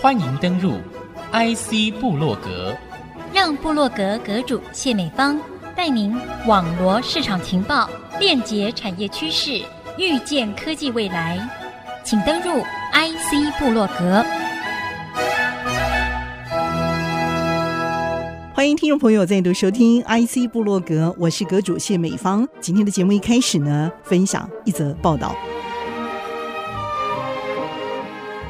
欢迎登入 IC 部落格，让部落格阁主谢美芳带您网罗市场情报，链接产业趋势，预见科技未来。请登入 IC 部落格。欢迎听众朋友再度收听 IC 部落格，我是阁主谢美芳。今天的节目一开始呢，分享一则报道。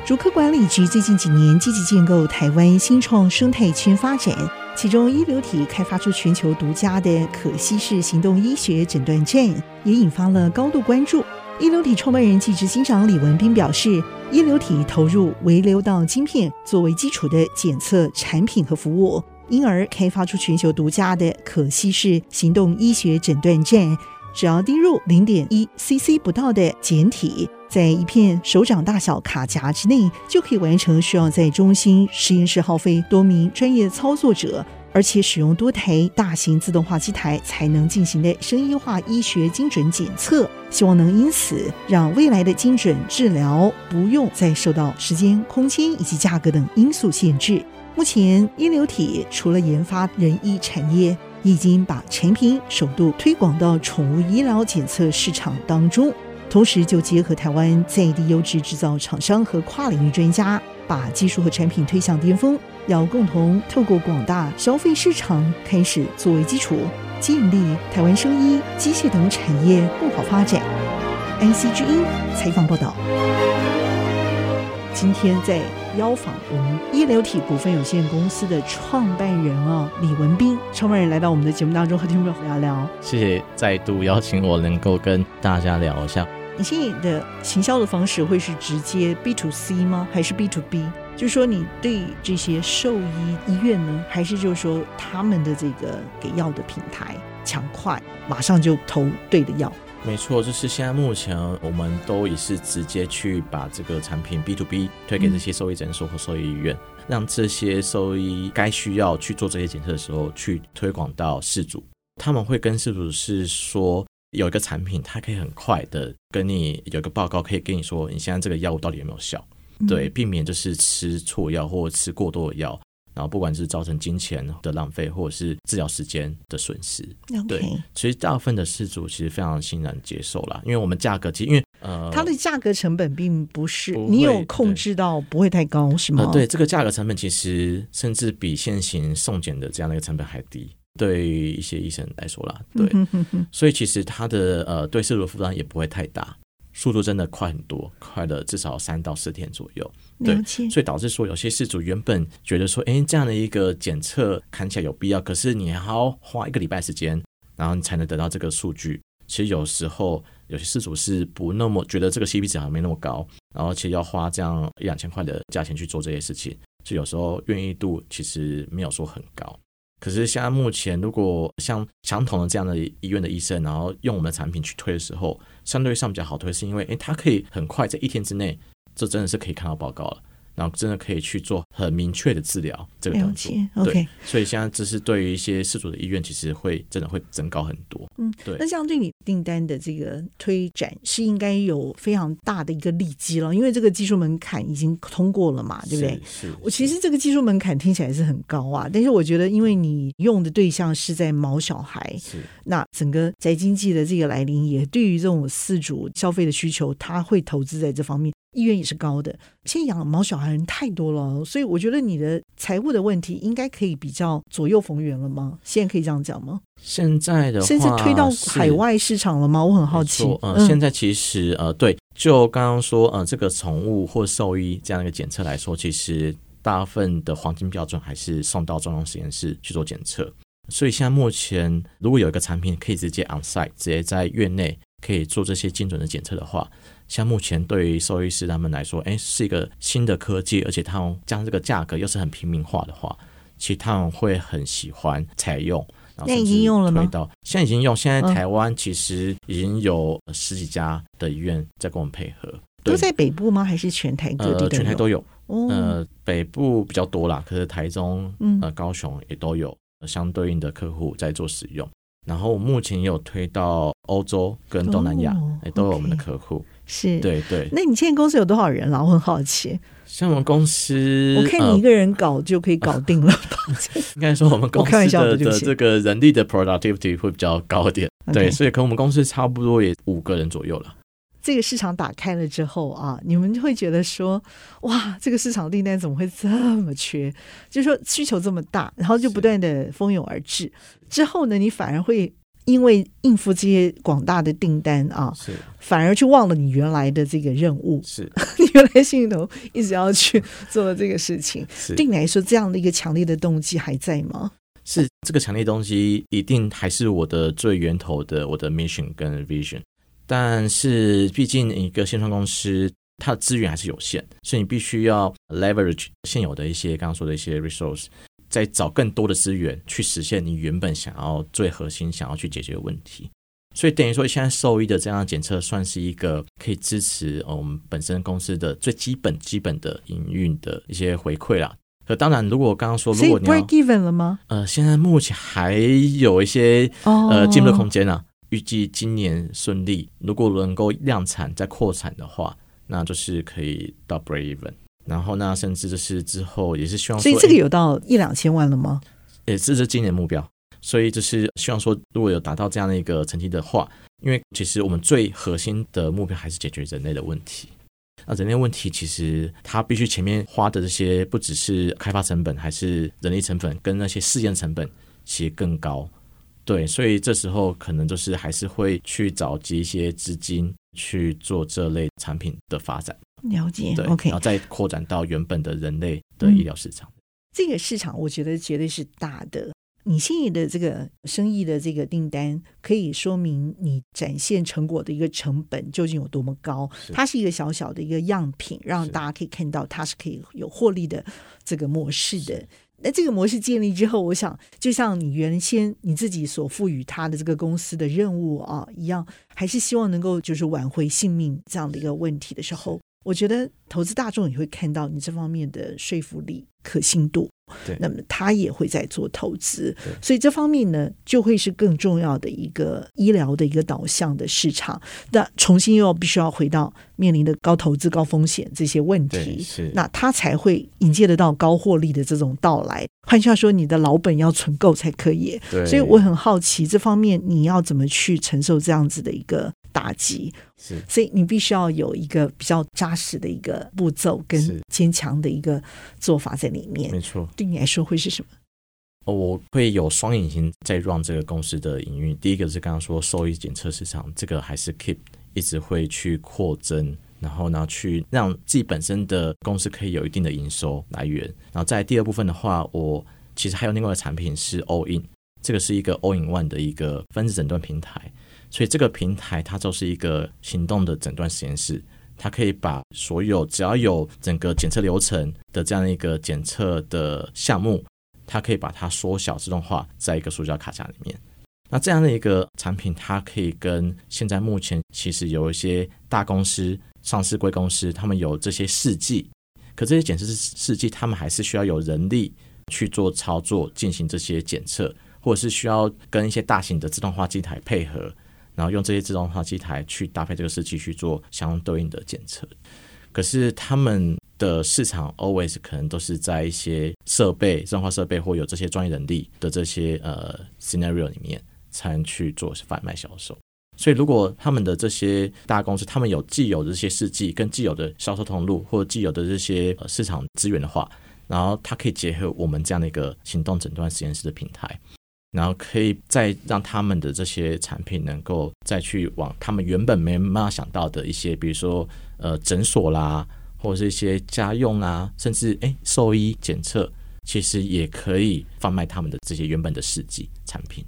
竹科管理局最近几年积极建构台湾新创生态圈发展，其中医流体开发出全球独家的可携式行动医学诊断站，也引发了高度关注。医流体创办人暨执行长李文彬表示，医流体投入微流道晶片作为基础的检测产品和服务，因而开发出全球独家的可携式行动医学诊断站，只要滴入零点一 CC 不到的检体。在一片手掌大小卡夹之内，就可以完成需要在中心实验室耗费多名专业操作者，而且使用多台大型自动化机台才能进行的生医化医学精准检测。希望能因此让未来的精准治疗不用再受到时间、空间以及价格等因素限制。目前，医流体除了研发人医产业，已经把产品首度推广到宠物医疗检测市场当中。同时，就结合台湾在地优质制造厂商和跨领域专家，把技术和产品推向巅峰，要共同透过广大消费市场开始作为基础，建立台湾生医、机械等产业更好发展。IC 之音采访报道。今天在邀访我们医疗体股份有限公司的创办人啊，李文斌创办人来到我们的节目当中，和听众朋友聊聊。谢谢再度邀请我，能够跟大家聊一下。你现在的行销的方式会是直接 B to C 吗？还是 B to B？就是说你对这些兽医医院呢，还是就是说他们的这个给药的平台抢快，马上就投对的药？没错，就是现在目前我们都也是直接去把这个产品 B to B 推给这些兽医诊所和兽医医院，嗯、让这些兽医该需要去做这些检测的时候去推广到事主，他们会跟事主是说。有一个产品，它可以很快的跟你有一个报告，可以跟你说你现在这个药物到底有没有效，嗯、对，避免就是吃错药或吃过多的药，然后不管是造成金钱的浪费或者是治疗时间的损失。对，其实大部分的事主其实非常欣然接受啦，因为我们价格其实因为呃，它的价格成本并不是不你有控制到不会太高是吗？呃，对，这个价格成本其实甚至比现行送检的这样的一个成本还低。对于一些医生来说啦，对，所以其实它的呃对饲主的负担也不会太大，速度真的快很多，快了至少三到四天左右。对，所以导致说有些事主原本觉得说，哎，这样的一个检测看起来有必要，可是你还要花一个礼拜时间，然后你才能得到这个数据。其实有时候有些事主是不那么觉得这个 CP 值好像没那么高，然后其实要花这样一两千块的价钱去做这些事情，所以有时候愿意度其实没有说很高。可是现在目前，如果像相同的这样的医院的医生，然后用我们的产品去推的时候，相对上比较好推，是因为诶，他可以很快在一天之内，这真的是可以看到报告了。然后真的可以去做很明确的治疗，这个东西。OK，对，所以现在这是对于一些饲主的医院，其实会真的会增高很多。嗯，对。那这样对你订单的这个推展是应该有非常大的一个利基了，因为这个技术门槛已经通过了嘛，对不对？是。是我其实这个技术门槛听起来是很高啊，但是我觉得因为你用的对象是在毛小孩，是。那整个宅经济的这个来临，也对于这种四主消费的需求，他会投资在这方面。意愿也是高的，现在养毛小孩人太多了，所以我觉得你的财务的问题应该可以比较左右逢源了吗？现在可以这样讲吗？现在的话，甚至推到海外市场了吗？我很好奇。呃，嗯、现在其实呃，对，就刚刚说呃，这个宠物或兽医这样一个检测来说，其实大部分的黄金标准还是送到中央实验室去做检测。所以现在目前，如果有一个产品可以直接 on site，直接在院内可以做这些精准的检测的话。像目前对于兽医师他们来说，哎，是一个新的科技，而且他们将这个价格又是很平民化的话，其实他们会很喜欢采用。那已经用了吗？现在已经用，现在台湾其实已经有十几家的医院在跟我们配合。都在北部吗？还是全台各地全台都有。哦。呃，北部比较多啦，可是台中、呃高雄也都有相对应的客户在做使用。然后目前也有推到欧洲跟东南亚，哎，都有我们的客户。是，对对。那你现在公司有多少人了？我很好奇。像我们公司，我看你一个人搞就可以搞定了吧？呃、应该说我们公司的 的这个人力的 productivity 会比较高一点。对，所以跟我们公司差不多也五个人左右了。这个市场打开了之后啊，你们会觉得说，哇，这个市场订单怎么会这么缺？就是说需求这么大，然后就不断的蜂拥而至。之后呢，你反而会因为应付这些广大的订单啊，是反而去忘了你原来的这个任务。是 你原来心里头一直要去做这个事情。是对你来说，这样的一个强烈的动机还在吗？是这个强烈动机一定还是我的最源头的我的 mission 跟 vision。但是，毕竟一个新创公司，它的资源还是有限，所以你必须要 leverage 现有的一些刚刚说的一些 resource，再找更多的资源去实现你原本想要最核心想要去解决的问题。所以等于说，现在兽医的这样的检测算是一个可以支持我们本身公司的最基本基本的营运的一些回馈啦。可当然，如果刚刚说，如果你要 break even 了吗？呃，现在目前还有一些呃进步的空间啊。预计今年顺利，如果能够量产再扩产的话，那就是可以到 break even。然后呢，甚至就是之后也是希望，所以这个有到一两千万了吗？也是这今年目标。所以就是希望说，如果有达到这样的一个成绩的话，因为其实我们最核心的目标还是解决人类的问题。那人类问题其实它必须前面花的这些不只是开发成本，还是人力成本跟那些试验成本其实更高。对，所以这时候可能就是还是会去找集一些资金去做这类产品的发展。了解，对，OK，然后再扩展到原本的人类的医疗市场。嗯，这个市场我觉得绝对是大的。你心里的这个生意的这个订单，可以说明你展现成果的一个成本究竟有多么高。是它是一个小小的一个样品，让大家可以看到它是可以有获利的这个模式的。那这个模式建立之后，我想就像你原先你自己所赋予他的这个公司的任务啊一样，还是希望能够就是挽回性命这样的一个问题的时候，我觉得投资大众也会看到你这方面的说服力、可信度。对，那么他也会在做投资，所以这方面呢，就会是更重要的一个医疗的一个导向的市场。那重新又必须要回到面临的高投资、高风险这些问题，是那他才会迎接得到高获利的这种到来。换句话说，你的老本要存够才可以。对，所以我很好奇这方面你要怎么去承受这样子的一个打击？是，所以你必须要有一个比较扎实的一个步骤跟坚强的一个做法在里面。没错。对你来说会是什么？哦，我会有双引擎在 run 这个公司的营运。第一个是刚刚说收益检测市场，这个还是 keep 一直会去扩增，然后呢去让自己本身的公司可以有一定的营收来源。然后在第二部分的话，我其实还有另外一个产品是 All In，这个是一个 All In One 的一个分子诊断平台。所以这个平台它就是一个行动的诊断实验室。它可以把所有只要有整个检测流程的这样一个检测的项目，它可以把它缩小自动化在一个塑胶卡夹里面。那这样的一个产品，它可以跟现在目前其实有一些大公司、上市贵公司，他们有这些试剂，可这些检测试剂，他们还是需要有人力去做操作，进行这些检测，或者是需要跟一些大型的自动化机台配合。然后用这些自动化机台去搭配这个试剂去做相对应的检测，可是他们的市场 always 可能都是在一些设备、自动化设备或有这些专业能力的这些呃 scenario 里面才能去做贩卖销售。所以如果他们的这些大公司，他们有既有的这些试剂跟既有的销售通路或既有的这些市场资源的话，然后它可以结合我们这样的一个行动诊断实验室的平台。然后可以再让他们的这些产品能够再去往他们原本没办法想到的一些，比如说呃诊所啦，或者是一些家用啊，甚至诶兽医检测，其实也可以贩卖他们的这些原本的试剂产品。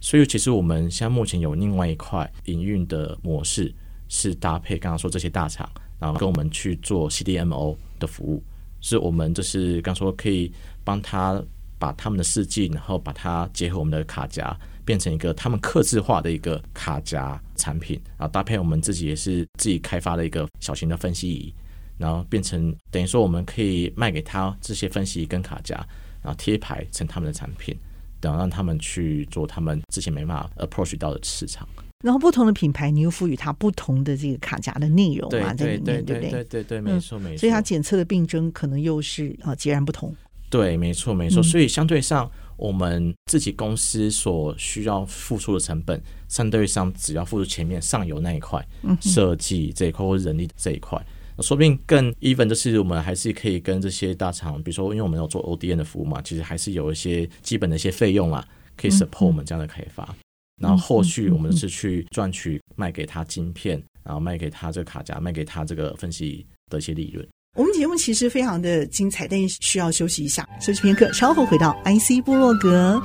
所以其实我们现在目前有另外一块营运的模式，是搭配刚刚说这些大厂，然后跟我们去做 CDMO 的服务，是我们就是刚说可以帮他。把他们的试剂，然后把它结合我们的卡夹，变成一个他们客制化的一个卡夹产品，然后搭配我们自己也是自己开发的一个小型的分析仪，然后变成等于说我们可以卖给他这些分析仪跟卡夹，然后贴牌成他们的产品，然后让他们去做他们之前没办法 approach 到的市场。然后不同的品牌，你又赋予它不同的这个卡夹的内容嘛，在里面，对不对？对对对对，没错没错。所以它检测的病征可能又是啊截然不同。对，没错没错。所以相对上，我们自己公司所需要付出的成本，相对上只要付出前面上游那一块，设计这一块或人力这一块。说不定更 even 就是我们还是可以跟这些大厂，比如说，因为我们有做 ODN 的服务嘛，其实还是有一些基本的一些费用啊，可以 support 我们这样的开发。嗯、然后后续我们是去赚取卖给他晶片，然后卖给他这个卡夹，卖给他这个分析的一些利润。我们节目其实非常的精彩，但是需要休息一下，休息片刻，稍后回到 IC 部落格。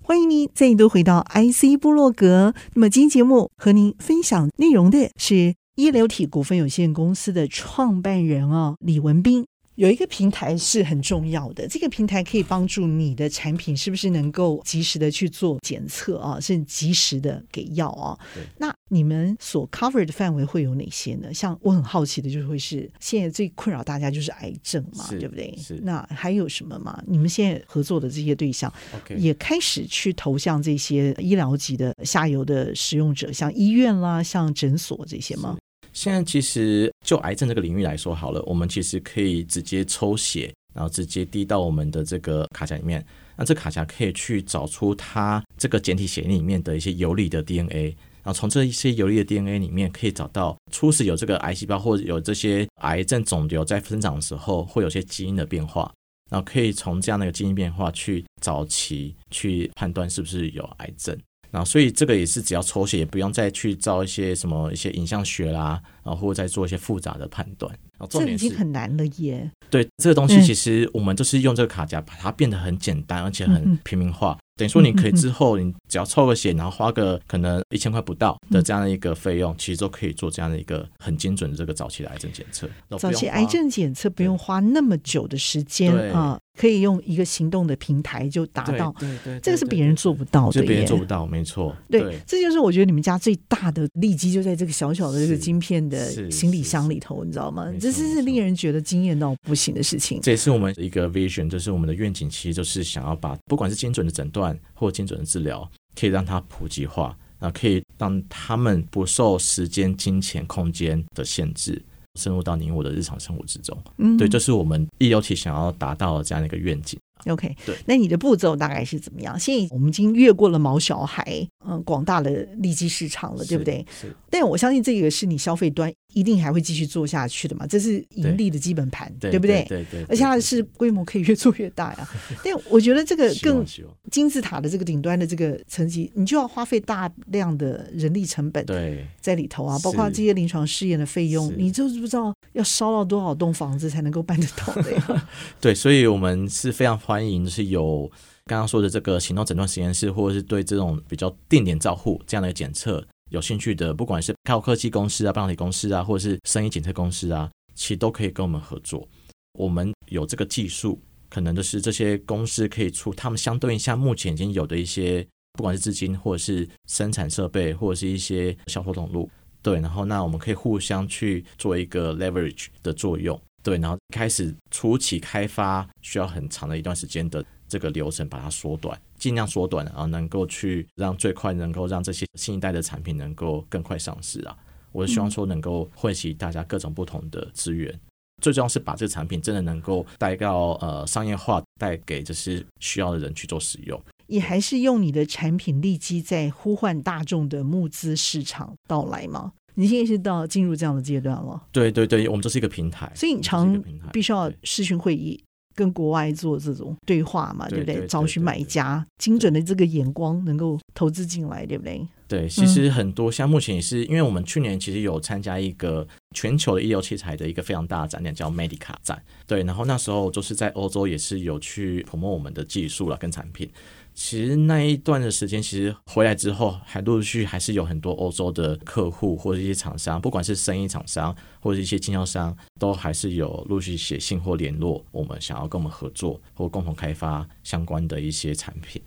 欢迎您再度回到 IC 部落格。那么今天节目和您分享内容的是一流体股份有限公司的创办人哦，李文斌。有一个平台是很重要的，这个平台可以帮助你的产品是不是能够及时的去做检测啊，是及时的给药啊。对。那你们所 cover 的范围会有哪些呢？像我很好奇的就是会是现在最困扰大家就是癌症嘛，对不对？是。那还有什么嘛？你们现在合作的这些对象，OK，也开始去投向这些医疗级的下游的使用者，像医院啦，像诊所这些吗？现在其实就癌症这个领域来说好了，我们其实可以直接抽血，然后直接滴到我们的这个卡夹里面。那这卡夹可以去找出它这个简体血里面的一些游离的 DNA，然后从这一些游离的 DNA 里面可以找到初始有这个癌细胞或者有这些癌症肿瘤在生长的时候会有些基因的变化，然后可以从这样的一个基因变化去早期去判断是不是有癌症。然后，所以这个也是只要抽血，也不用再去照一些什么一些影像学啦，然后或者再做一些复杂的判断。然后重点是，这已经很难了耶。对，这个东西其实我们就是用这个卡夹把它变得很简单，而且很平民化。等于说，你可以之后你只要抽个血，然后花个可能一千块不到的这样的一个费用，其实都可以做这样的一个很精准的这个早期的癌症检测。早期癌症检测不用花那么久的时间啊，可以用一个行动的平台就达到。对对，这个是别人做不到的，别人做不到，没错。对，这就是我觉得你们家最大的利基就在这个小小的这个晶片的行李箱里头，你知道吗？这是是令人觉得惊艳到不行的事情。这也是我们一个 vision，就是我们的愿景，其实就是想要把不管是精准的诊断。或精准的治疗，可以让它普及化，啊，可以让他们不受时间、金钱、空间的限制，深入到你我的日常生活之中。嗯，对，这是我们医疗体想要达到的这样的一个愿景。OK，对，那你的步骤大概是怎么样？现在我们已经越过了毛小孩，嗯，广大的利基市场了，对不对？是。但我相信这个是你消费端一定还会继续做下去的嘛，这是盈利的基本盘，对，对不对？对对。而且它是规模可以越做越大呀。但 我觉得这个更金字塔的这个顶端的这个层级，你就要花费大量的人力成本对在里头啊，包括这些临床试验的费用，你就是不知道要烧到多少栋房子才能够办得到的呀。对，所以我们是非常。欢迎是有刚刚说的这个行动诊断实验室，或者是对这种比较定点照护这样的检测有兴趣的，不管是高科技公司啊、半导体公司啊，或者是生医检测公司啊，其实都可以跟我们合作。我们有这个技术，可能就是这些公司可以出他们相对应下目前已经有的一些，不管是资金或者是生产设备，或者是一些销售通路，对，然后那我们可以互相去做一个 leverage 的作用。对，然后开始初期开发需要很长的一段时间的这个流程，把它缩短，尽量缩短，然后能够去让最快能够让这些新一代的产品能够更快上市啊！我是希望说能够汇集大家各种不同的资源，嗯、最重要是把这个产品真的能够带到呃商业化，带给这些需要的人去做使用。也还是用你的产品立即在呼唤大众的募资市场到来吗？你现在是到进入这样的阶段了？对对对，我们这是一个平台，所以你常必须要视讯会议，跟国外做这种对话嘛，对不对？找寻买家，精准的这个眼光能够投资进来，对不对？对，其实很多像目前也是，因为我们去年其实有参加一个全球的医疗器材的一个非常大的展览，叫 Medica 展。对，然后那时候就是在欧洲也是有去 promote 我们的技术了跟产品。其实那一段的时间，其实回来之后，还陆续还是有很多欧洲的客户或者一些厂商，不管是生意厂商或者一些经销商，都还是有陆续写信或联络我们，想要跟我们合作或共同开发相关的一些产品，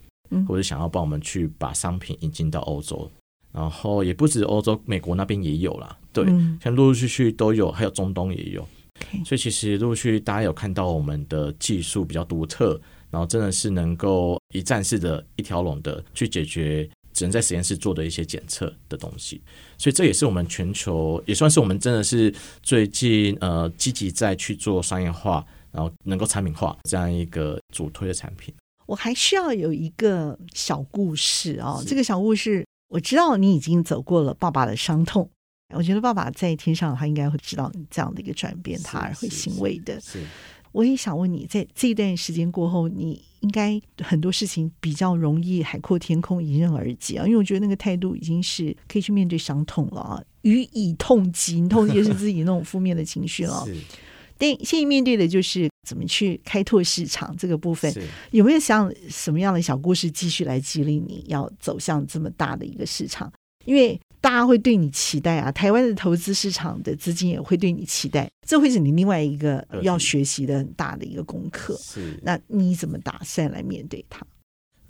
或者想要帮我们去把商品引进到欧洲。然后也不止欧洲，美国那边也有啦，对，像陆陆续续都有，还有中东也有。所以其实陆续大家有看到我们的技术比较独特，然后真的是能够一站式的一条龙的去解决只能在实验室做的一些检测的东西。所以这也是我们全球也算是我们真的是最近呃积极在去做商业化，然后能够产品化这样一个主推的产品。我还需要有一个小故事哦，这个小故事我知道你已经走过了爸爸的伤痛。我觉得爸爸在天上，他应该会知道你这样的一个转变，他而会欣慰的。是，是，是，我也想问你，在这一段时间过后，你应该很多事情比较容易海阔天空，迎刃而解啊。因为我觉得那个态度已经是可以去面对伤痛了啊，予以痛击，痛击是自己那种负面的情绪了。是。但现在面对的就是怎么去开拓市场这个部分，有没有像什么样的小故事继续来激励你要走向这么大的一个市场？因为大家会对你期待啊，台湾的投资市场的资金也会对你期待，这会是你另外一个要学习的很大的一个功课。是，那你怎么打算来面对它？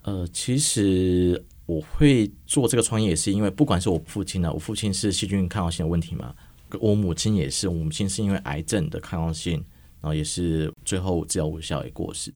呃，其实我会做这个创业，也是因为不管是我父亲呢，我父亲是细菌抗药性的问题嘛，我母亲也是，我母亲是因为癌症的抗药性，然后也是最后治疗无效也过世。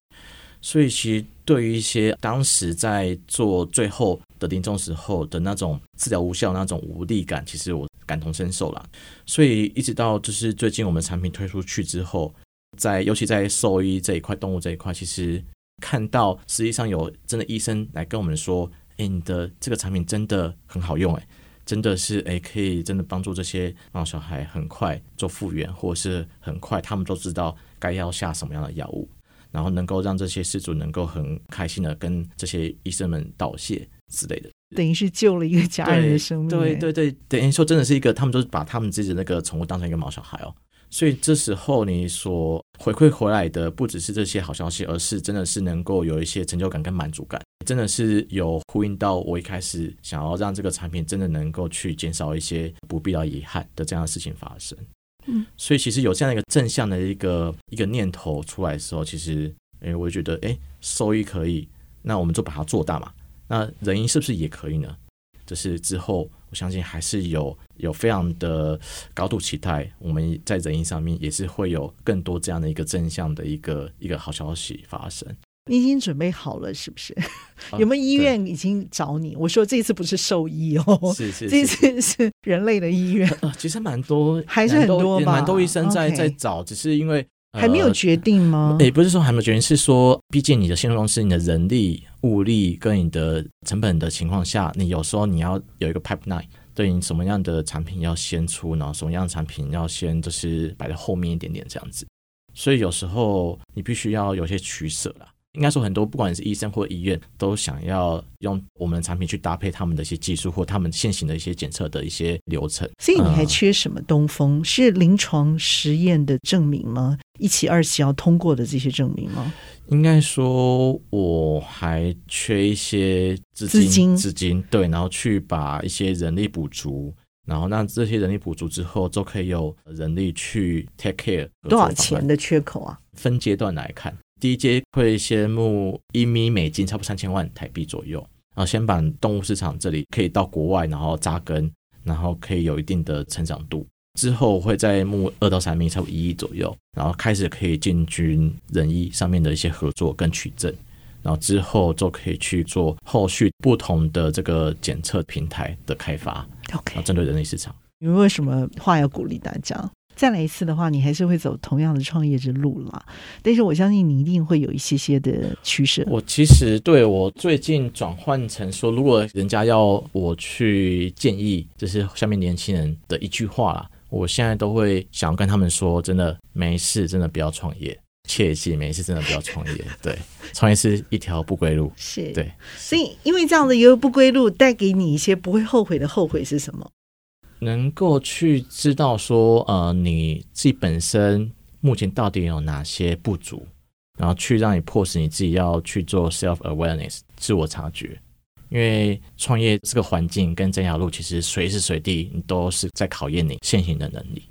所以，其实对于一些当时在做最后的临终时候的那种治疗无效那种无力感，其实我感同身受了。所以，一直到就是最近我们产品推出去之后，在尤其在兽医这一块、动物这一块，其实看到实际上有真的医生来跟我们说：“哎，你的这个产品真的很好用，哎，真的是哎，可以真的帮助这些毛小孩很快做复原，或者是很快他们都知道该要下什么样的药物。”然后能够让这些失主能够很开心的跟这些医生们道谢之类的，等于是救了一个家人的生命。对对对，等于说真的是一个，他们就是把他们自己的那个宠物当成一个毛小孩哦。所以这时候你所回馈回来的不只是这些好消息，而是真的是能够有一些成就感跟满足感，真的是有呼应到我一开始想要让这个产品真的能够去减少一些不必要遗憾的这样的事情发生。嗯，所以其实有这样一个正向的一个一个念头出来的时候，其实，诶，我就觉得，诶，收益可以，那我们就把它做大嘛。那人因是不是也可以呢？就是之后，我相信还是有有非常的高度期待，我们在人因上面也是会有更多这样的一个正向的一个一个好消息发生。你已经准备好了，是不是？有没有医院已经找你？我说这次不是兽医哦，是是，这次是人类的医院。其实蛮多，还是很多吧，蛮多医生在在找，只是因为还没有决定吗？也不是说还没有决定，是说毕竟你的现状是你的人力、物力跟你的成本的情况下，你有时候你要有一个 pipeline，对你什么样的产品要先出，然后什么样的产品要先就是摆在后面一点点这样子，所以有时候你必须要有些取舍啦。应该说，很多不管是医生或医院，都想要用我们的产品去搭配他们的一些技术或他们现行的一些检测的一些流程。所以你还缺什么东风？嗯、是临床实验的证明吗？一期、二期要通过的这些证明吗？应该说，我还缺一些资金，资金，资金，对，然后去把一些人力补足，然后那这些人力补足之后，就可以有人力去 take care。多少钱的缺口啊？分阶段来看。第一阶会先募一米美金，差不多三千万台币左右，然后先把动物市场这里可以到国外，然后扎根，然后可以有一定的成长度。之后会再募二到三米，差不多一亿左右，然后开始可以进军人医上面的一些合作跟取证，然后之后就可以去做后续不同的这个检测平台的开发。OK，针对人类市场，有没有什么话要鼓励大家？再来一次的话，你还是会走同样的创业之路啦。但是我相信你一定会有一些些的取舍。我其实对我最近转换成说，如果人家要我去建议，就是下面年轻人的一句话啦，我现在都会想要跟他们说：真的没事，真的不要创业，切记没事，真的不要创业。对，创业是一条不归路。是对，所以因为这样的一个不归路，带给你一些不会后悔的后悔是什么？能够去知道说，呃，你自己本身目前到底有哪些不足，然后去让你迫使你自己要去做 self awareness 自我察觉，因为创业这个环境跟这条路，其实随时随地你都是在考验你现行的能力，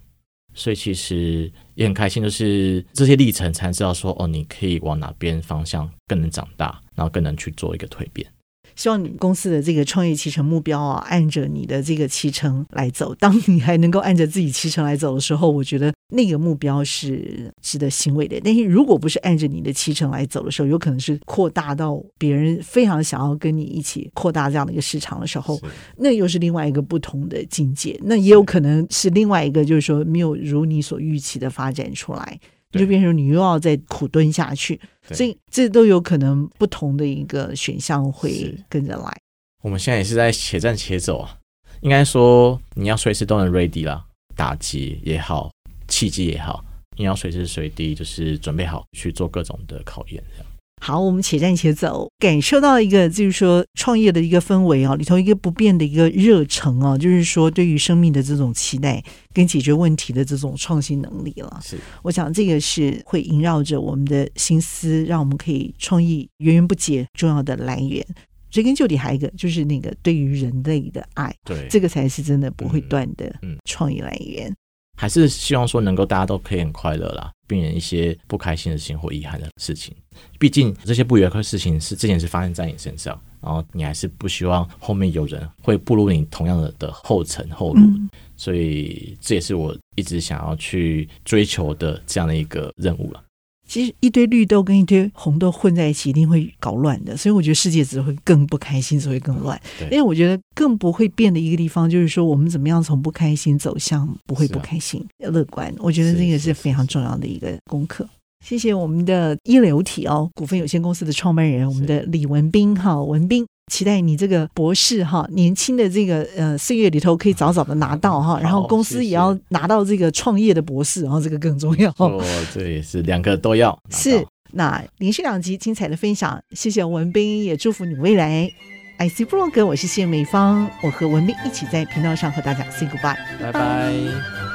所以其实也很开心，就是这些历程才知道说，哦，你可以往哪边方向更能长大，然后更能去做一个蜕变。希望你公司的这个创业期程目标啊，按着你的这个期程来走。当你还能够按着自己期程来走的时候，我觉得那个目标是值得欣慰的。但是如果不是按着你的期程来走的时候，有可能是扩大到别人非常想要跟你一起扩大这样的一个市场的时候，那又是另外一个不同的境界。那也有可能是另外一个，就是说没有如你所预期的发展出来，就变成你又要再苦蹲下去。所以这都有可能不同的一个选项会跟着来。我们现在也是在且战且走啊，应该说你要随时都能 ready 啦，打击也好，契机也好，你要随时随地就是准备好去做各种的考验。好，我们且战且走，感受到一个就是说创业的一个氛围啊，里头一个不变的一个热忱啊，就是说对于生命的这种期待跟解决问题的这种创新能力了。是，我想这个是会萦绕着我们的心思，让我们可以创意源源不竭重要的来源。追根究底，还有一个就是那个对于人类的爱，对，这个才是真的不会断的创意来源。嗯嗯还是希望说能够大家都可以很快乐啦，避免一些不开心的事情或遗憾的事情。毕竟这些不愉快的事情是之前是发生在你身上，然后你还是不希望后面有人会步入你同样的的后尘后路，嗯，所以这也是我一直想要去追求的这样的一个任务了。其实一堆绿豆跟一堆红豆混在一起，一定会搞乱的。所以我觉得世界只会更不开心，只会更乱。因为我觉得更不会变的一个地方，就是说我们怎么样从不开心走向不会不开心、啊、乐观。我觉得这个是非常重要的一个功课。谢谢我们的一流体哦股份有限公司的创办人，我们的李文斌哈文彬。期待你这个博士哈，年轻的这个呃岁月里头可以早早的拿到哈，然后公司也要拿到这个创业的博士，然后这个更重要。哦，这也是两个都要。是，那连续两集精彩的分享，谢谢文斌，也祝福你未来。IC 部落格，我是谢美芳，我和文斌一起在频道上和大家 say goodbye，拜拜。